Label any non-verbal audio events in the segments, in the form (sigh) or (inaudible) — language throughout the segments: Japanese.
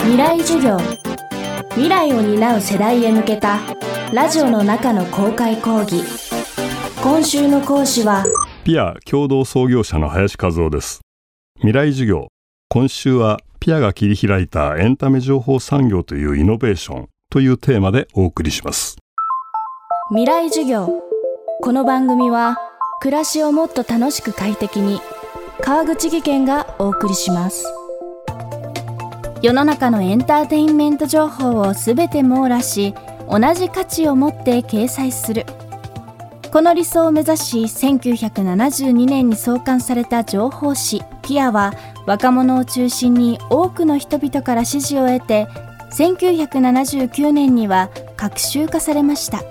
未来授業。未来を担う世代へ向けたラジオの中の公開講義。今週の講師はピア共同創業者の林和夫です。未来授業。今週はピアが切り開いたエンタメ情報産業というイノベーションというテーマでお送りします。未来授業。この番組は暮らしをもっと楽しく快適に川口義賢がお送りします世の中のエンターテインメント情報をすべて網羅し同じ価値を持って掲載する。この理想を目指し1972年に創刊された情報誌ピアは若者を中心に多くの人々から支持を得て1979年には隔週化されました。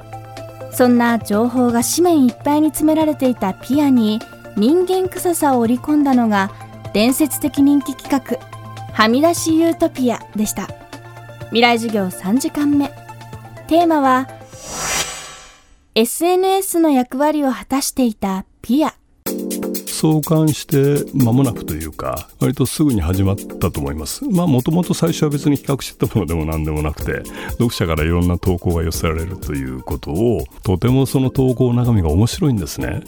そんな情報が紙面いっぱいに詰められていたピアに人間臭さを織り込んだのが伝説的人気企画はみ出しユートピアでした。未来授業3時間目。テーマは SNS の役割を果たしていたピア。創刊して間もなくというか割とすぐに始まったと思います。まあもともと最初は別に企画してたものでも何でもなくて読者からいろんな投稿が寄せられるということをとてもその投稿中身が面白いんですね。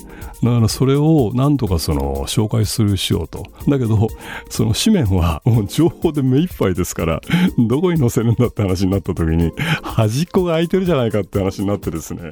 だからそれを何とかその紹介するしようと。だけどその紙面はもう情報で目いっぱいですからどこに載せるんだって話になった時に端っこが空いてるじゃないかって話になってですね。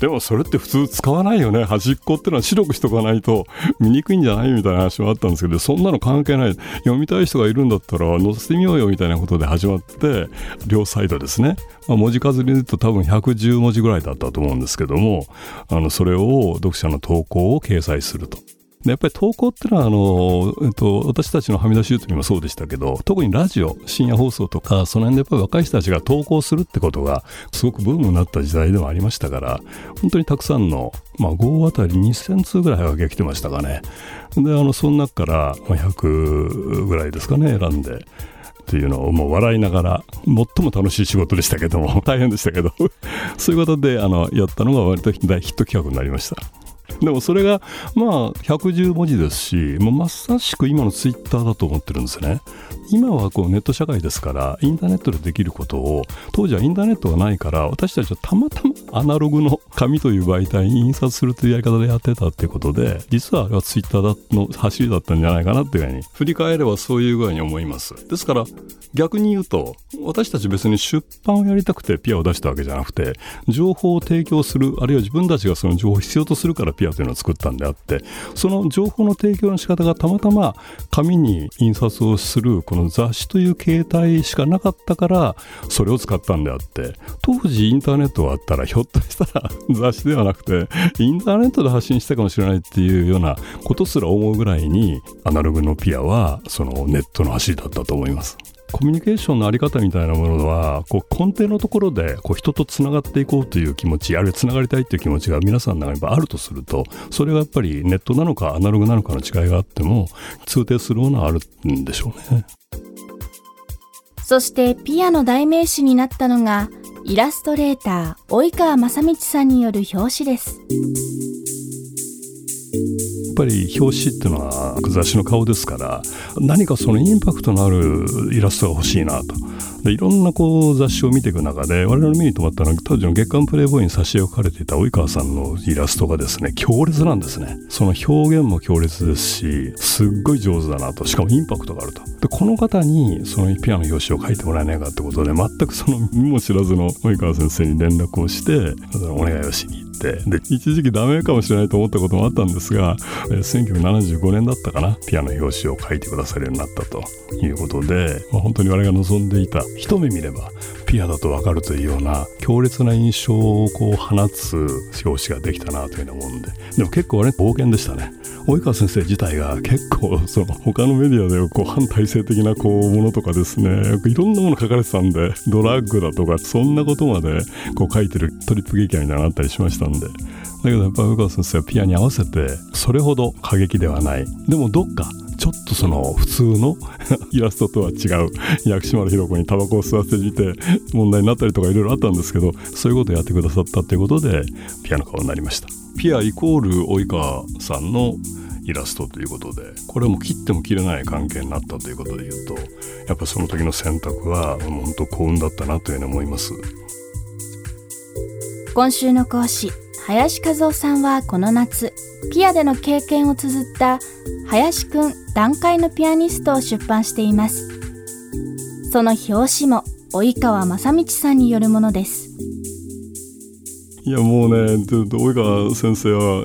でもそれって普通使わないよね。端っこってのは白くしとかないと見にくいんじゃない？みたいな話もあったんですけどそんなの関係ない。読みたい人がいるんだったら載せてみようよみたいなことで始まって両サイドですね、まあ、文字数で言うと多分110文字ぐらいだったと思うんですけどもあのそれを読者の投稿を掲載すると。やっぱり投稿ってのはあの、えっと、私たちのはみ出しユートにもそうでしたけど特にラジオ深夜放送とかその辺でやっぱり若い人たちが投稿するってことがすごくブームになった時代でもありましたから本当にたくさんの、まあ、5あたり2000通ぐらいはがきてましたかねであのその中から100ぐらいですかね選んで。っていうのをもう笑いながら最も楽しい仕事でしたけども (laughs) 大変でしたけどそういうことであのやったのが割とヒット企画になりました。(laughs) でもそれがまあ110文字ですしまさしく今のツイッターだと思ってるんですね。今はこうネット社会ですからインターネットでできることを当時はインターネットがないから私たちはたまたまアナログの紙という媒体に印刷するというやり方でやってたっていうことで実はあれはツイッターの走りだったんじゃないかなっていうふうに振り返ればそういう具合に思います。ですから逆に言うと私たち別に出版をやりたくてピアを出したわけじゃなくて情報を提供するあるいは自分たちがその情報を必要とするからピアというのを作ったんであってその情報の提供の仕方がたまたま紙に印刷をするこの雑誌という形態しかなかったからそれを使ったんであって当時インターネットがあったらひょっとしたら (laughs) 雑誌ではなくてインターネットで発信したかもしれないっていうようなことすら思うぐらいにアナログのピアはそのネットの走りだったと思います。コミュニケーションのあり方みたいなものはこう根底のところでこう人とつながっていこうという気持ちあるいはつながりたいという気持ちが皆さんの中にあるとするとそれがやっぱりネットなのかアナログなのかの違いがあっても通底するものはあるんでしょうね。そしてピアの代名詞になったのがイラストレーター及川正道さんによる表紙です。っぱり表紙っていうのは雑誌の顔ですから何かそのインパクトのあるイラストが欲しいなと。でいろんなこう雑誌を見ていく中で我々の目に留まったのは当時の月刊プレイボーイに挿絵を描かれていた及川さんのイラストがですね強烈なんですね。その表現も強烈ですしすっごい上手だなと。しかもインパクトがあると。でこの方にそのピアノ表紙を描いてもらえないかってことで全くその見も知らずの及川先生に連絡をしてお願いをしに行って。で一時期ダメかもしれないと思ったこともあったんですが1975年だったかな。ピアノ表紙を書いてくださるようになったということで、まあ、本当に我々が望んでいた一目見ればピアだと分かるというような強烈な印象をこう放つ表紙ができたなというようなもんで。でも結構ね冒険でしたね。及川先生自体が結構その他のメディアでこう反体制的なこうものとかですね。いろんなもの書かれてたんでドラッグだとかそんなことまでこう書いてるトリップ劇みたいなのあったりしましたんで。だけどやっぱ及川先生はピアに合わせてそれほど過激ではない。でもどっかちょっとその普通の (laughs) イラストとは違う薬師丸ひろ子にタバコを吸わせてみて問題になったりとかいろいろあったんですけどそういうことをやってくださったということでピアノ顔になりました。ピアイコール及川さんのイラストということでこれはもう切っても切れない関係になったということで言うとやっぱその時の選択は本当幸運だったなというふうに思います。今週の講師林和夫さんはこの夏ピアでの経験を綴った「林くん段階のピアニスト」を出版しています。その表紙も及川正道さんによるものです。いやもうね及川先生は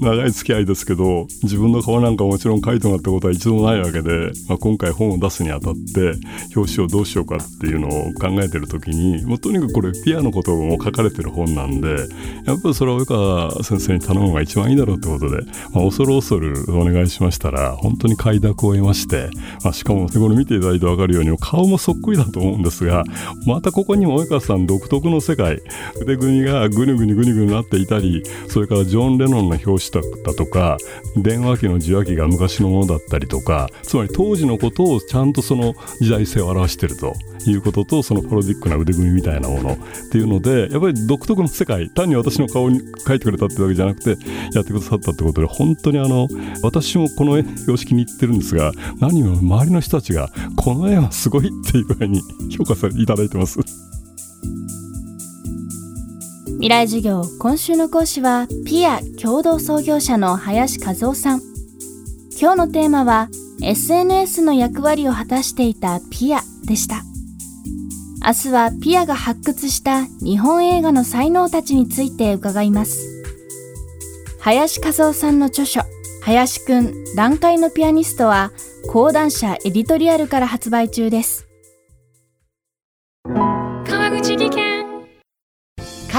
長い付き合いですけど自分の顔なんかもちろん書いてもらったことは一度もないわけで、まあ、今回本を出すにあたって表紙をどうしようかっていうのを考えてる時にもうとにかくこれピアのことも書かれてる本なんでやっぱりそれは及川先生に頼むのが一番いいだろうってことで、まあ、恐る恐るお願いしましたら本当に快諾を得まして、まあ、しかもこれ見ていただいて分かるように顔もそっくりだと思うんですがまたここにも及川さん独特の世界腕組みがぐにゅぐにぐにぐになっていたりそれからジョン・レノンの表紙だったとか電話機の受話器が昔のものだったりとかつまり当時のことをちゃんとその時代性を表しているということとそのパロディックな腕組みみたいなものっていうのでやっぱり独特の世界単に私の顔に描いてくれたってわけじゃなくてやってくださったってことで本当にあの私もこの様式に行ってるんですが何より周りの人たちがこの絵はすごいっていう具合に評価されていただいてます。未来授業今週の講師はピア共同創業者の林和夫さん。今日のテーマは SNS の役割を果たしていたピアでした。明日はピアが発掘した日本映画の才能たちについて伺います。林和夫さんの著書林くん段階のピアニストは講談社エディトリアルから発売中です。